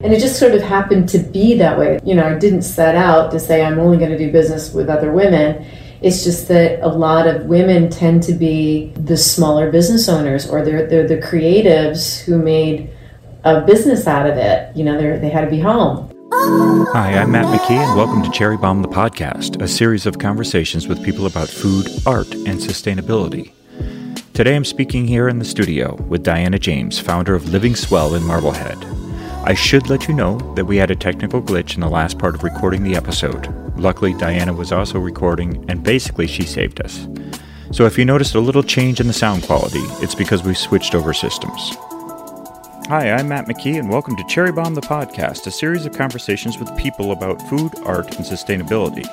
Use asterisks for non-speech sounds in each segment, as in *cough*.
And it just sort of happened to be that way. You know, I didn't set out to say I'm only going to do business with other women. It's just that a lot of women tend to be the smaller business owners or they're, they're the creatives who made a business out of it. You know, they they had to be home. Hi, I'm Matt McKee, and welcome to Cherry Bomb the Podcast, a series of conversations with people about food, art, and sustainability. Today I'm speaking here in the studio with Diana James, founder of Living Swell in Marblehead. I should let you know that we had a technical glitch in the last part of recording the episode. Luckily, Diana was also recording, and basically, she saved us. So if you noticed a little change in the sound quality, it's because we switched over systems. Hi, I'm Matt McKee, and welcome to Cherry Bomb the Podcast, a series of conversations with people about food, art, and sustainability.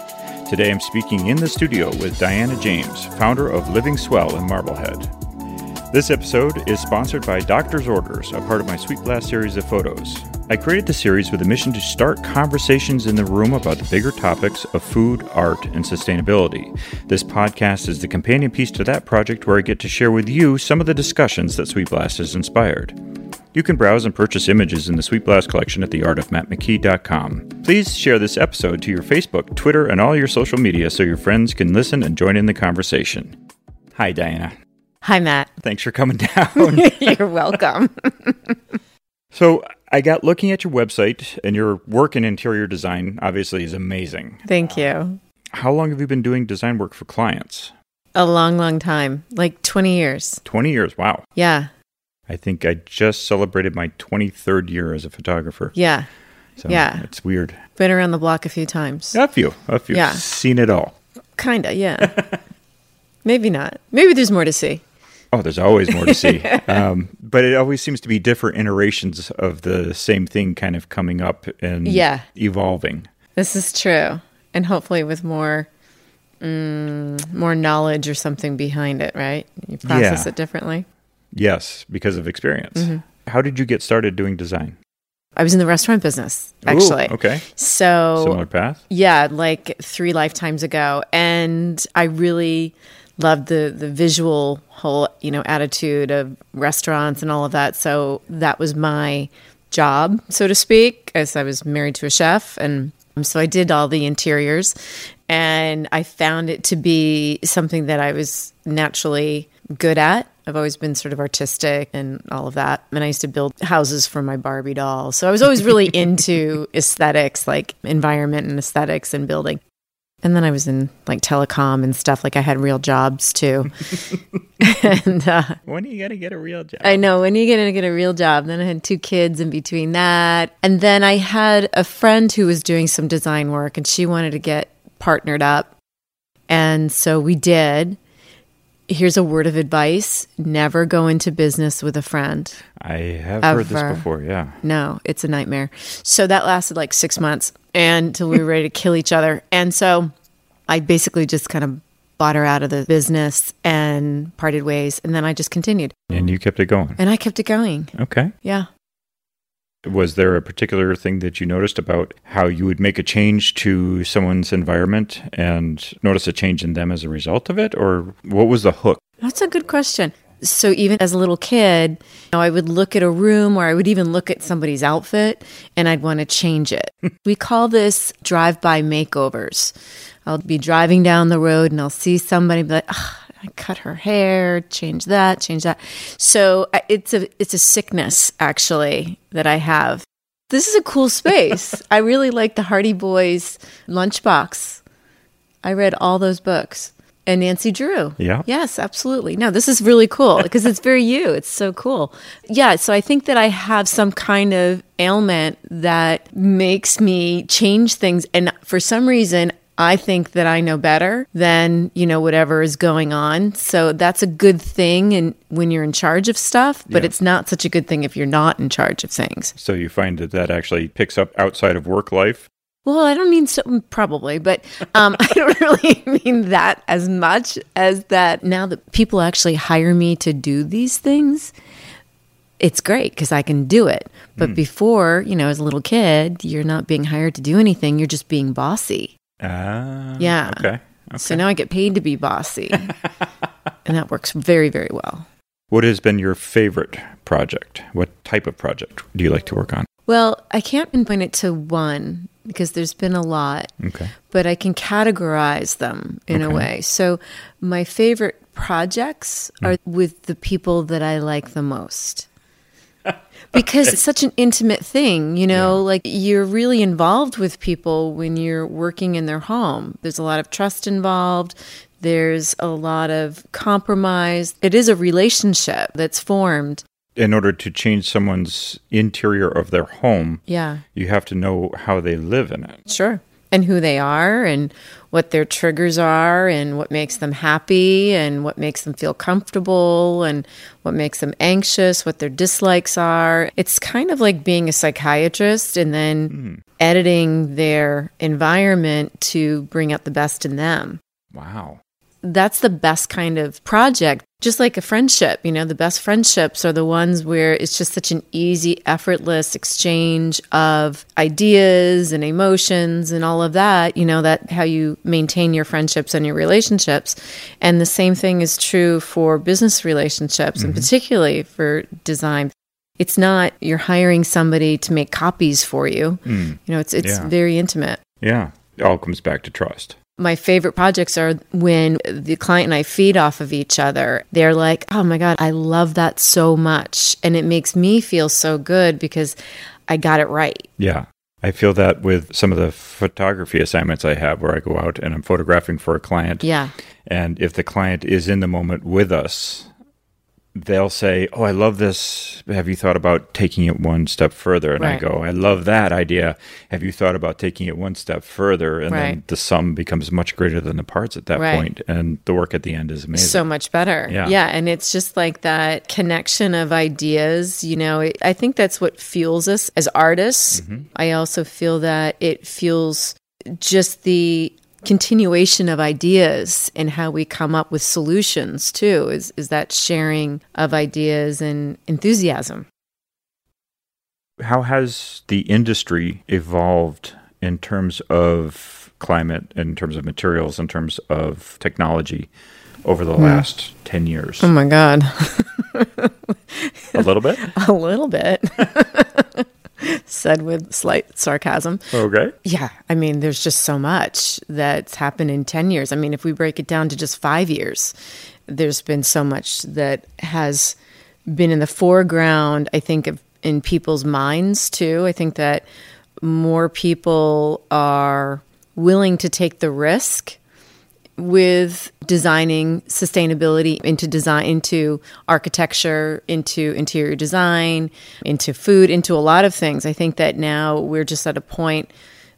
Today I'm speaking in the studio with Diana James, founder of Living Swell in Marblehead. This episode is sponsored by Doctor's Orders, a part of my Sweet Blast series of photos. I created the series with a mission to start conversations in the room about the bigger topics of food, art, and sustainability. This podcast is the companion piece to that project where I get to share with you some of the discussions that Sweet Blast has inspired. You can browse and purchase images in the Sweet Blast collection at theartofmattmckee.com. Please share this episode to your Facebook, Twitter, and all your social media so your friends can listen and join in the conversation. Hi, Diana. Hi, Matt. Thanks for coming down. *laughs* You're welcome. *laughs* so, I got looking at your website, and your work in interior design obviously is amazing. Thank you. Uh, how long have you been doing design work for clients? A long, long time. Like 20 years. 20 years. Wow. Yeah. I think I just celebrated my 23rd year as a photographer. Yeah. So Yeah. It's weird. Been around the block a few times. A few. A few. Yeah. Seen it all. Kinda, yeah. *laughs* Maybe not. Maybe there's more to see. Oh, there's always more to see. *laughs* um, but it always seems to be different iterations of the same thing kind of coming up and Yeah. evolving. This is true. And hopefully with more mm, more knowledge or something behind it, right? You process Yeah. it differently. Yes, because of experience. Mm-hmm. How did you get started doing design? I was in the restaurant business, Ooh, actually. okay. So Similar path? Yeah, like three lifetimes ago. And I really loved the the visual whole, you know, attitude of restaurants and all of that. So that was my job, so to speak, as I was married to a chef and so I did all the interiors and I found it to be something that I was naturally good at. I've always been sort of artistic and all of that. And I used to build houses for my Barbie doll. So I was always really *laughs* into aesthetics, like environment and aesthetics and building. And then I was in like telecom and stuff. Like I had real jobs too. *laughs* and uh, When are you to get a real job? I know when are you to get a real job? Then I had two kids in between that. And then I had a friend who was doing some design work and she wanted to get partnered up. And so we did. Here's a word of advice never go into business with a friend. I have heard this before, yeah. No, it's a nightmare. So that lasted like six months and until we were ready to kill each other. And so I basically just kind of bought her out of the business and parted ways. And then I just continued And you kept it going. and I kept it going. Okay. Yeah. Was there a particular thing that you noticed about how you would make a change to someone's environment and notice a change in them as a result of it? Or what was the hook? That's a good question. So even as a little kid, you know, I would look at a room or I would even look at somebody's outfit and I'd want to change it. *laughs* we call this drive-by makeovers. I'll be driving down the road and I'll see somebody be like, "Ah, I cut her hair, change that, change that. So uh, it's a it's a sickness actually that I have. This is a cool space. *laughs* I really like the Hardy Boys lunchbox. I read all those books. And Nancy Drew. Yeah. Yes, absolutely. No, this is really cool because it's very you. It's so cool. Yeah. So I think that I have some kind of ailment that makes me change things. And for some reason, I think that I know better than, you know, whatever is going on. So that's a good thing and when you're in charge of stuff, but Yeah. it's not such a good thing if you're not in charge of things. So you find that that actually picks up outside of work life? Well, I don't mean so, probably, but um, *laughs* I don't really mean that as much as that now that people actually hire me to do these things, it's great because I can do it. But before, you know, as a little kid, you're not being hired to do anything, you're just being bossy. Ah. Yeah. Okay. okay. So now I get paid to be bossy. *laughs* and that works very, very well. What has been your favorite project? What type of project do you like to work on? Well, I can't pinpoint it to one because there's been a lot, Okay. but I can categorize them in a Okay. way. So my favorite projects are with the people that I like the most. Because it's such an intimate thing, you know, like you're really involved with people when you're working in their home. There's a lot of trust involved. There's a lot of compromise. It is a relationship that's formed. In order to change someone's interior of their home, Yeah. you have to know how they live in it. Sure. And who they are and what their triggers are and what makes them happy and what makes them feel comfortable and what makes them anxious, what their dislikes are. It's kind of like being a psychiatrist and then hmm. editing their environment to bring out the best in them. Wow. That's the best kind of project. Just like a friendship, you know, the best friendships are the ones where it's just such an easy, effortless exchange of ideas and emotions and all of that, you know, that how you maintain your friendships and your relationships. And the same thing is true for business relationships and mm-hmm. particularly for design. It's not you're hiring somebody to make copies for you. Mm. You know, it's it's Yeah. very intimate. Yeah. It all comes back to trust. My favorite projects are when the client and I feed off of each other. They're like, oh my God, I love that so much. And it makes me feel so good because I got it right. Yeah. I feel that with some of the photography assignments I have where I go out and I'm photographing for a client. Yeah. And if the client is in the moment with us, they'll say, Oh, I love this. Have you thought about taking it one step further? And I go, I love that idea. Have you thought about taking it one step further? And then the sum becomes much greater than the parts at that Right. point, And the work at the end is amazing. So much better. Yeah. Yeah. And it's just like that connection of ideas. You know, it, I think that's what fuels us as artists. Mm-hmm. I also feel that it fuels just the continuation of ideas and how we come up with solutions too is, is that sharing of ideas and enthusiasm. How has the industry evolved in terms of climate, in terms of materials, in terms of technology over the hmm. last 10 years? Oh my God. A little bit? *laughs* A little bit. *laughs* *laughs* Said with slight sarcasm. Okay. Yeah, I mean, there's just so much that's happened in 10 years. I mean, if we break it down to just five years, there's been so much that has been in the foreground, I think, of, in people's minds too. I think that more people are willing to take the risk with designing sustainability into design into architecture into interior design into food into a lot of things. I think that now we're just at a point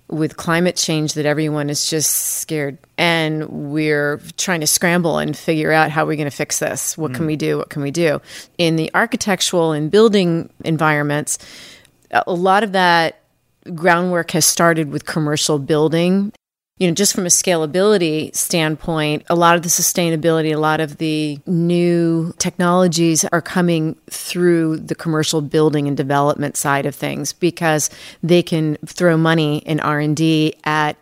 with climate change that everyone is just scared. And we're trying to scramble and figure out how we're going to fix this. What can we mm. do? What can we do? In the architectural and building environments a lot of that groundwork has started with commercial building you know, just from a scalability standpoint, a lot of the sustainability, a lot of the new technologies are coming through the commercial building and development side of things because they can throw money in R&D at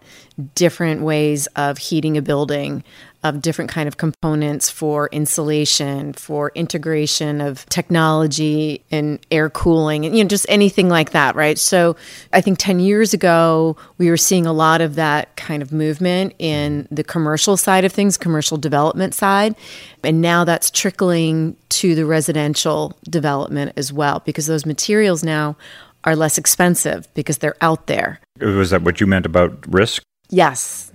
different ways of heating a building of different kind of components for insulation for integration of technology and air cooling and you know just anything like that right so i think 10 years ago we were seeing a lot of that kind of movement in the commercial side of things commercial development side and now that's trickling to the residential development as well because those materials now are less expensive because they're out there Was that what you meant about risk? Yes.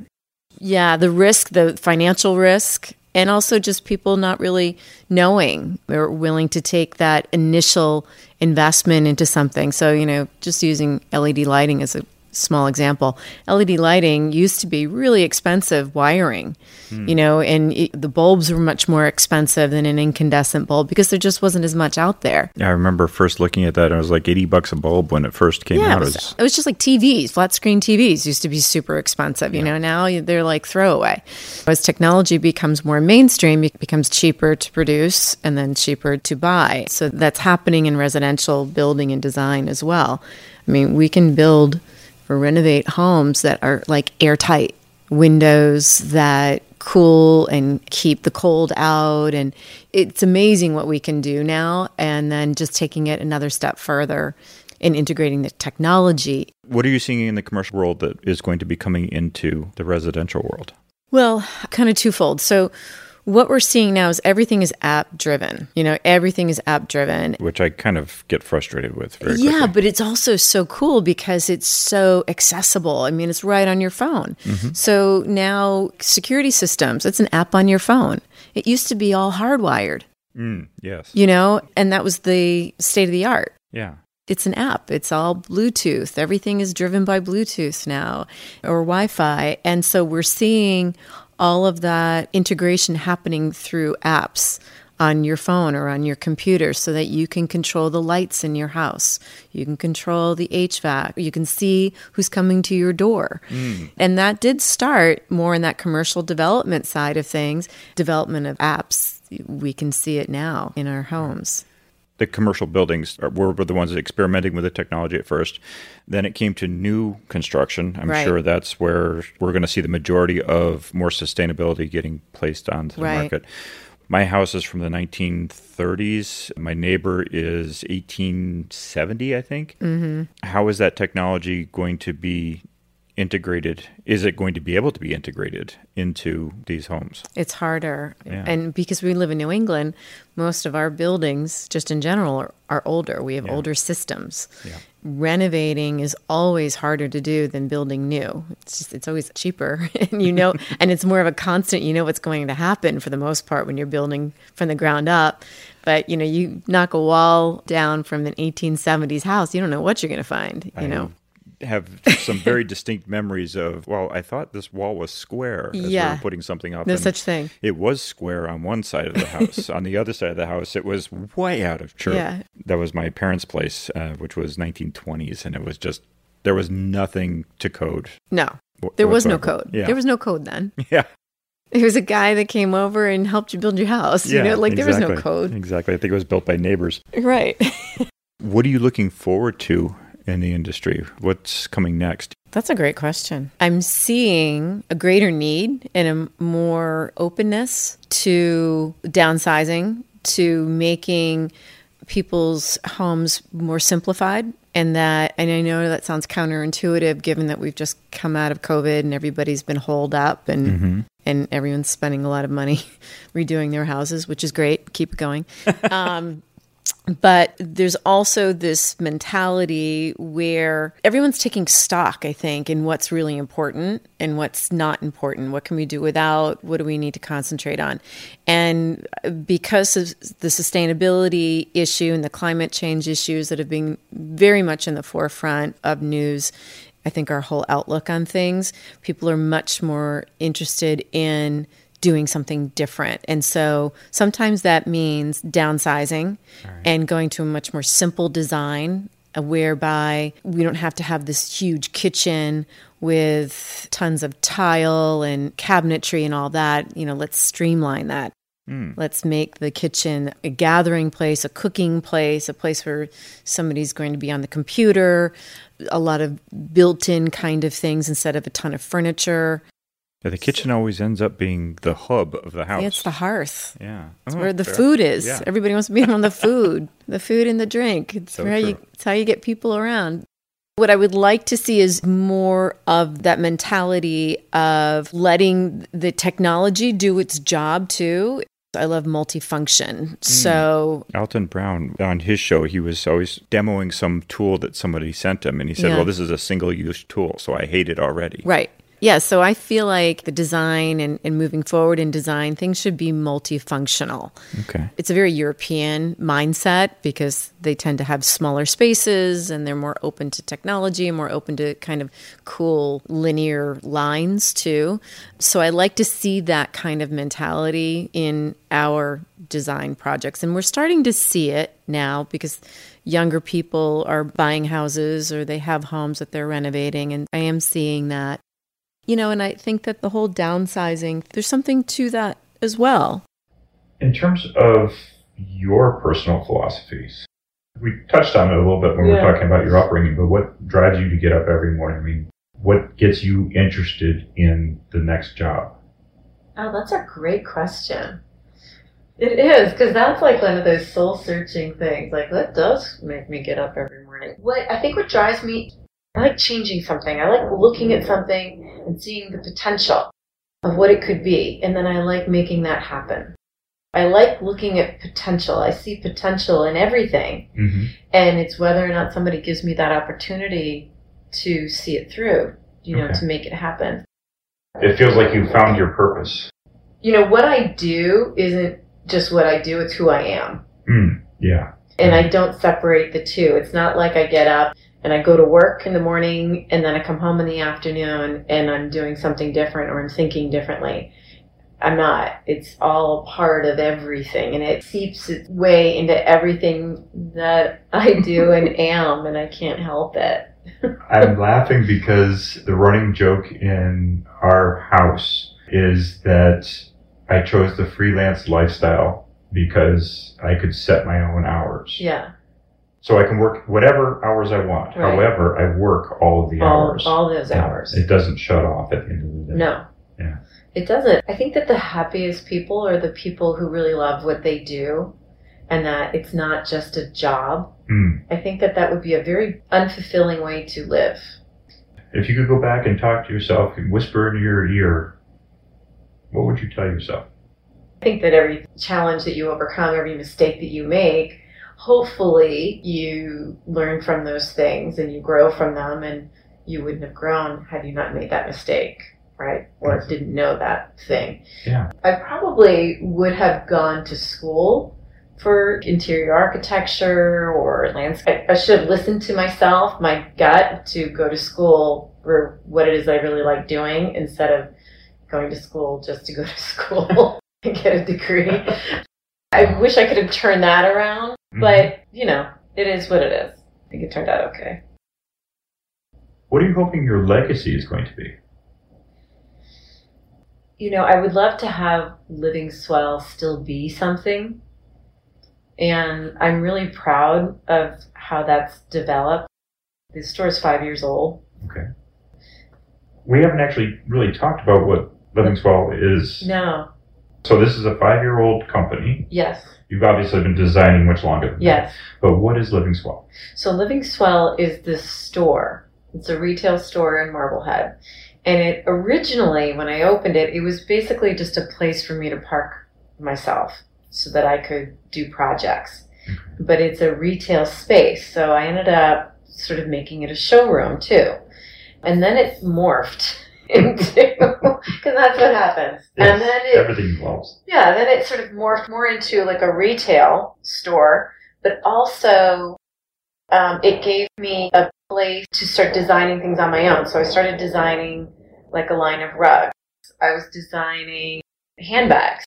Yeah, the risk, the financial risk, and also just people not really knowing or willing to take that initial investment into something. So, you know, just using LED lighting as a small example, LED lighting used to be really expensive wiring, hmm. you know, and it, the bulbs were much more expensive than an incandescent bulb because there just wasn't as much out there. Yeah, I remember first looking at that. and It was like 80 bucks a bulb when it first came Yeah, out. it was, it was just like TVs, flat screen TVs used to be super expensive. You know, now they're like throwaway. As technology becomes more mainstream, it becomes cheaper to produce and then cheaper to buy. So that's happening in residential building and design as well. I mean, we can build or renovate homes that are like airtight windows that cool and keep the cold out and it's amazing what we can do now and then just taking it another step further and integrating the technology. What are you seeing in the commercial world that is going to be coming into the residential world? Well, kind of twofold. So, what we're seeing now is everything is app driven. You know, everything is app driven. Which I kind of get frustrated with very Yeah, but it's also so cool because it's so accessible. I mean, it's right on your phone. So now security systems, it's an app on your phone. It used to be all hardwired, Mm, yes. you know, and that was the state of the art. Yeah. It's an app. It's all Bluetooth. Everything is driven by Bluetooth now or Wi Fi. And so we're seeing all of that integration happening through apps on your phone or on your computer so that you can control the lights in your house. You can control the HVAC. You can see who's coming to your door. Mm. And that did start more in that commercial development side of things, development of apps. We can see it now in our homes. The commercial buildings were, were the ones experimenting with the technology at first. Then it came to new construction. I'm Right. sure that's where we're going to see the majority of more sustainability getting placed onto the Right. market. My house is from the 1930s. My neighbor is 1870, I think. Mm-hmm. How is that technology going to be integrated? Is it going to be able to be integrated into these homes? It's harder. Yeah. And because we live in New England, most of our buildings, just in general, are, are older. We have older systems. Yeah. Renovating is always harder to do than building new. It's just, it's always cheaper. *laughs* and you know, *laughs* and it's more of a constant, you know what's going to happen for the most part when you're building from the ground up. But, you know, you knock a wall down from an 1870s house, you don't know what you're going to find, you know. Have some very distinct memories of well i thought this wall was square as we Yeah. were putting something up No such thing. it was square on one side of the house *laughs* on the other side of the house it was way out of church Yeah. that was my parents place uh, which was 1920s and it was just there was nothing to code No. There was no code. yeah There was no code then. *laughs* yeah It was a guy that came over and helped you build your house. yeah you know, like there was no code. exactly i think it was built by neighbors Right. *laughs* what are you looking forward to in the industry what's coming next That's a great question. I'm seeing a greater need and a more openness to downsizing, to making people's homes more simplified. And that, and I know that sounds counterintuitive given that we've just come out of COVID and everybody's been holed up and and everyone's spending a lot of money *laughs* redoing their houses, which is great. Keep it going. *laughs* Um, but there's also this mentality where everyone's taking stock, I think, in what's really important and what's not important. What can we do without? What do we need to concentrate on? And because of the sustainability issue and the climate change issues that have been very much in the forefront of news, I think our whole outlook on things, people are much more interested in doing something different. And so sometimes that means downsizing and going to a much more simple design uh, whereby we don't have to have this huge kitchen with tons of tile and cabinetry and all that. You know, let's streamline that. Let's make the kitchen a gathering place, a cooking place, a place where somebody's going to be on the computer, a lot of built in kind of things instead of a ton of furniture. Yeah, the kitchen always ends up being the hub of the house It's the hearth. yeah It's Oh, where the fair. food is. Yeah. Everybody wants to be on the *laughs* food, the food and the drink. It's So where you, it's how you get people around. What I would like to see is more of that mentality of letting the technology do its job too. I love multifunction. Mm. So Alton Brown on his show, he was always demoing some tool that somebody sent him, and he said, Yeah. "Well, this is a single-use tool, so I hate it already." Right. Yeah. So I feel like the design and, and moving forward in design, things should be multifunctional. Okay. It's a very European mindset because they tend to have smaller spaces and they're more open to technology and more open to kind of cool linear lines too. So I like to see that kind of mentality in our design projects. And we're starting to see it now because younger people are buying houses or they have homes that they're renovating. And I am seeing that. You know, and I think that the whole downsizing, there's something to that as well. In terms of your personal philosophies, we touched on it a little bit when we Yeah. were talking about your upbringing, but what drives you to get up every morning? I mean, what gets you interested in the next job? Oh, that's a great question. It is because that's like one of those soul searching things. Like that does make me get up every morning. What I think what drives me, I like changing something. I like looking at something and seeing the potential of what it could be, and then I like making that happen. I like looking at potential. I see potential in everything, hmm and it's whether or not somebody gives me that opportunity to see it through. You know, Okay. to make it happen. It feels like you found your purpose. You know, what I do isn't just what I do; it's who I am. Mm, yeah. and I don't separate the two. It's not like I get up and I go to work in the morning and then I come home in the afternoon and I'm doing something different or I'm thinking differently. I'm not. It's all part of everything and it seeps its way into everything that I do *laughs* and am and I can't help it. *laughs* I'm laughing because the running joke in our house is that I chose the freelance lifestyle because I could set my own hours. Yeah. So I can work whatever hours I want. Right. However, I work all of the All, hours. all those hours. It doesn't shut off at the end of the day. No. Yeah. It doesn't. I think that the happiest people are the people who really love what they do and that it's not just a job. Mm. I think that that would be a very unfulfilling way to live. If you could go back and talk to yourself and whisper into your ear, what would you tell yourself? I think that every challenge that you overcome, every mistake that you make, hopefully you learn from those things and you grow from them and you wouldn't have grown had you not made that mistake, right? Or didn't know that thing. Yeah. I probably would have gone to school for interior architecture or landscape. I should have listened to myself, my gut, to go to school for what it is I really like doing instead of going to school just to go to *laughs* school and get a degree. *laughs* I wish I could have turned that around, Mhm. but you know, it is what it is. I think it turned out okay. What are you hoping your legacy is going to be? You know, I would love to have Living Swell still be something. And I'm really proud of how that's developed. The store is five years old. Okay. We haven't actually really talked about what Living Swell is. No. So this is a five-year-old company. Yes. You've obviously been designing much longer. Than that. Yes. But what is Living Swell? So Living Swell is the store. It's a retail store in Marblehead. And it originally, when I opened it, it was basically just a place for me to park myself so that I could do projects. But it's a retail space. So I ended up sort of making it a showroom too. And then it morphed into, *laughs* because that's what happens. And then it, everything evolves. yeah, then it sort of morphed more into like a retail store, but also um, it gave me a place to start designing things on my own. So I started designing like a line of rugs. I was designing handbags.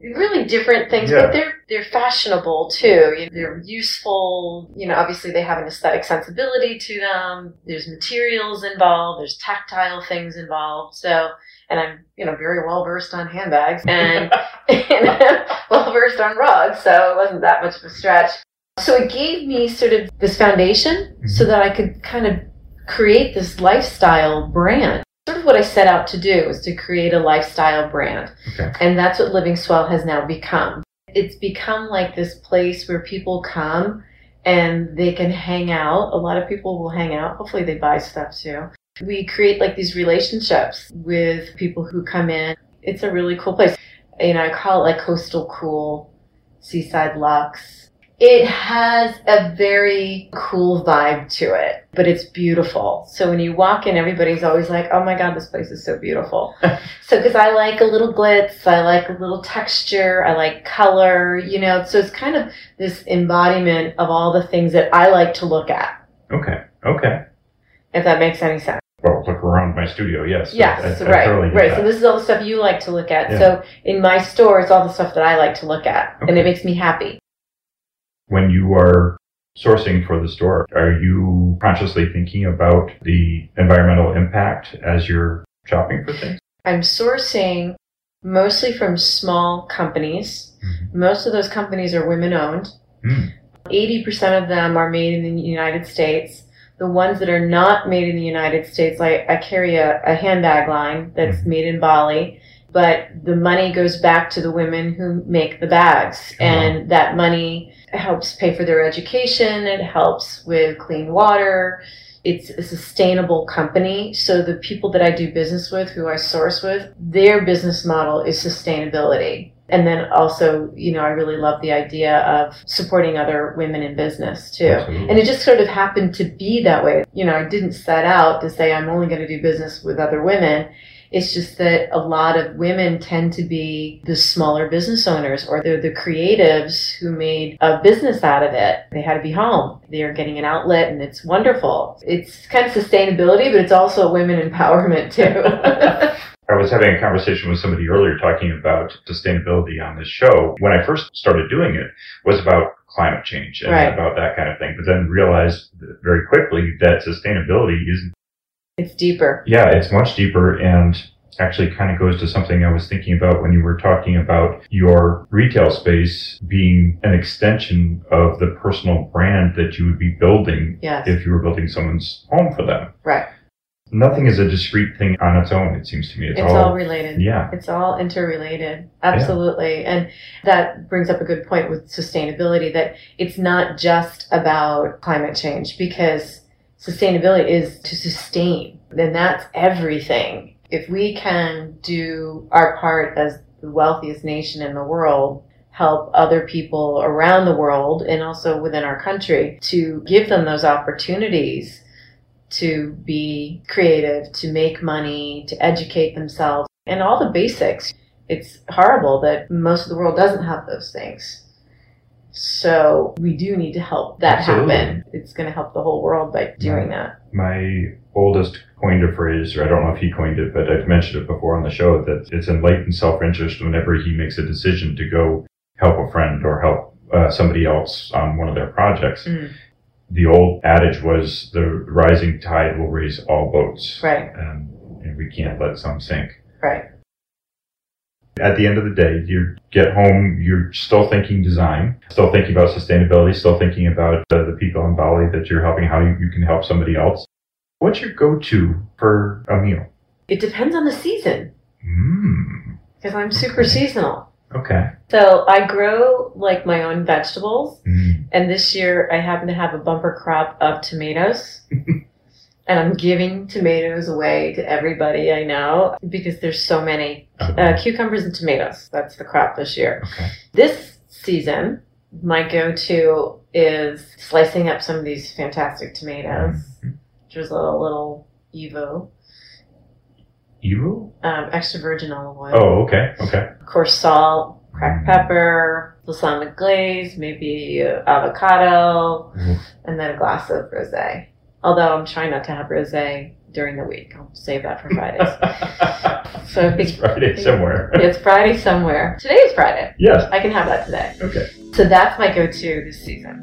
Really different things, Yeah. but they're they're fashionable too. You know, they're useful. You know, obviously they have an aesthetic sensibility to them. There's materials involved. There's tactile things involved. So, and I'm you know very well versed on handbags and *laughs* *laughs* well versed on rugs, so it wasn't that much of a stretch. So it gave me sort of this foundation mm-hmm. so that I could kind of create this lifestyle brand. Sort of what I set out to do was to create a lifestyle brand. Okay. And that's what Living Swell has now become. It's become like this place where people come and they can hang out. A lot of people will hang out. Hopefully they buy stuff too. We create like these relationships with people who come in. It's a really cool place. You know, I call it like coastal cool, seaside luxe. It has a very cool vibe to it, but it's beautiful. So when you walk in, everybody's always like, oh my God, this place is so beautiful. *laughs* so, because I like a little glitz, I like a little texture, I like color, you know, so it's kind of this embodiment of all the things that I like to look at, Okay. Okay. if that makes any sense. Well, look around my studio. Yes. Yes, I, I right, totally get right. that. So this is all the stuff you like to look at. Yeah. So in my store, it's all the stuff that I like to look at, and it makes me happy. When you are sourcing for the store, are you consciously thinking about the environmental impact as you're shopping for things? I'm sourcing mostly from small companies. Mhm. Most of those companies are women owned. Mm. 80% of them are made in the United States. The ones that are not made in the United States, I, I carry a, a handbag line that's Mhm. made in Bali, but the money goes back to the women who make the bags and that money helps pay for their education. It helps with clean water. It's a sustainable company. So the people that i do business with who i source with their business model is sustainability. And then also you know i really love the idea of supporting other women in business too. Absolutely. and it just sort of happened to be that way. You know i didn't set out to say i'm only going to do business with other women it's just that a lot of women tend to be the smaller business owners or they're the creatives who made a business out of it. They had to be home. They're getting an outlet and it's wonderful. It's kind of sustainability, but it's also women empowerment too. *laughs* I was having a conversation with somebody earlier talking about sustainability on this show. When I first started doing it was about climate change and Right. about that kind of thing, but then realized very quickly that sustainability is it's deeper. Yeah, it's much deeper and actually kind of goes to something I was thinking about when you were talking about your retail space being an extension of the personal brand that you would be building Yes. if you were building someone's home for them. Right. Nothing is a discrete thing on its own, it seems to me. It's, It's all related. yeah. It's all interrelated. Absolutely. And that brings up a good point with sustainability that it's not just about climate change because sustainability is to sustain. Then that's everything. If we can do our part as the wealthiest nation in the world, help other people around the world and also within our country to give them those opportunities to be creative, to make money, to educate themselves, and all the basics. It's horrible that most of the world doesn't have those things. So we do need to help that Absolutely. happen. It's going to help the whole world by doing that. My oldest coined a phrase, or I don't know if he coined it, but I've mentioned it before on the show, that it's enlightened self-interest whenever he makes a decision to go help a friend or help uh, somebody else on one of their projects. Mm. The old adage was the rising tide will raise all boats. Right, And, and we can't let some sink. right. At the end of the day, you get home, you're still thinking design, still thinking about sustainability, still thinking about uh, the people in Bali that you're helping, how you, you can help somebody else. What's your go-to for a meal? It depends on the season because I'm super seasonal. Okay. So I grow like my own vegetables. Mm. And this year I happen to have a bumper crop of tomatoes. *laughs* and I'm giving tomatoes away to everybody I know because there's so many. Uh, cucumbers and tomatoes. That's the crop this year. Okay. This season, my go to is slicing up some of these fantastic tomatoes. Mhm. There's a little, Evo, Evo? um, extra virgin olive oil. Oh, okay. Okay. Of course, salt, cracked pepper, balsamic glaze, maybe avocado, Mhm. and then a glass of rosé. Although I'm trying not to have rosé during the week. I'll save that for Fridays. *laughs* So it's think Friday *laughs* somewhere. it's Friday somewhere. Today is Friday. yes. I can have that today. Okay. So that's my go-to this season.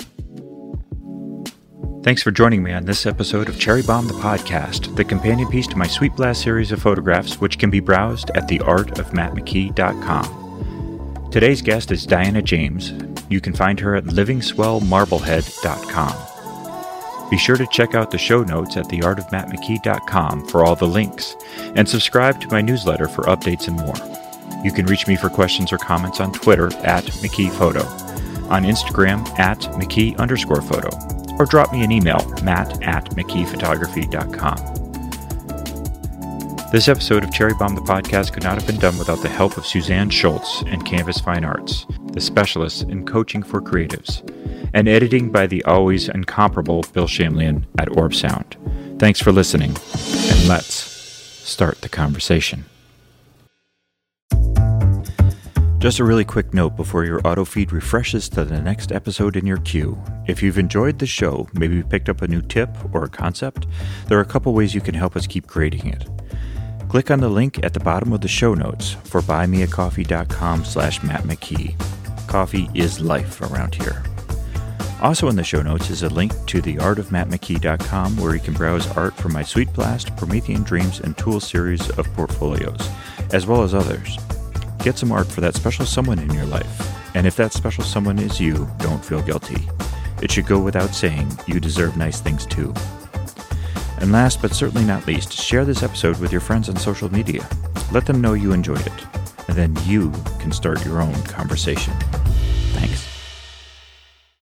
Thanks for joining me on this episode of Cherry Bomb the Podcast, the companion piece to my Sweet Blast series of photographs, which can be browsed at theartofmattmckee.com. Today's guest is Diana James. You can find her at livingswellmarblehead.com. Be sure to check out the show notes at theartofmattmckee.com for all the links, and subscribe to my newsletter for updates and more. You can reach me for questions or comments on Twitter at McKeePhoto, on Instagram at McKee underscore photo, or drop me an email, matt at mckeephotography.com. This episode of Cherry Bomb the Podcast could not have been done without the help of Suzanne Schultz and Canvas Fine Arts, the specialist in coaching for creatives, and editing by the always incomparable Bill Shamlian at Orb Sound. Thanks for listening, and let's start the conversation. Just a really quick note before your auto feed refreshes to the next episode in your queue. If you've enjoyed the show, maybe picked up a new tip or a concept, there are a couple ways you can help us keep creating it. Click on the link at the bottom of the show notes for buymeacoffee.com slash Matt McKee. Coffee is life around here. Also in the show notes is a link to theartofmattmckee.com where you can browse art from my Sweet Blast, Promethean Dreams, and Tool series of portfolios, as well as others. Get some art for that special someone in your life. And if that special someone is you, don't feel guilty. It should go without saying, you deserve nice things too. And last but certainly not least, share this episode with your friends on social media. Let them know you enjoyed it, and then you can start your own conversation.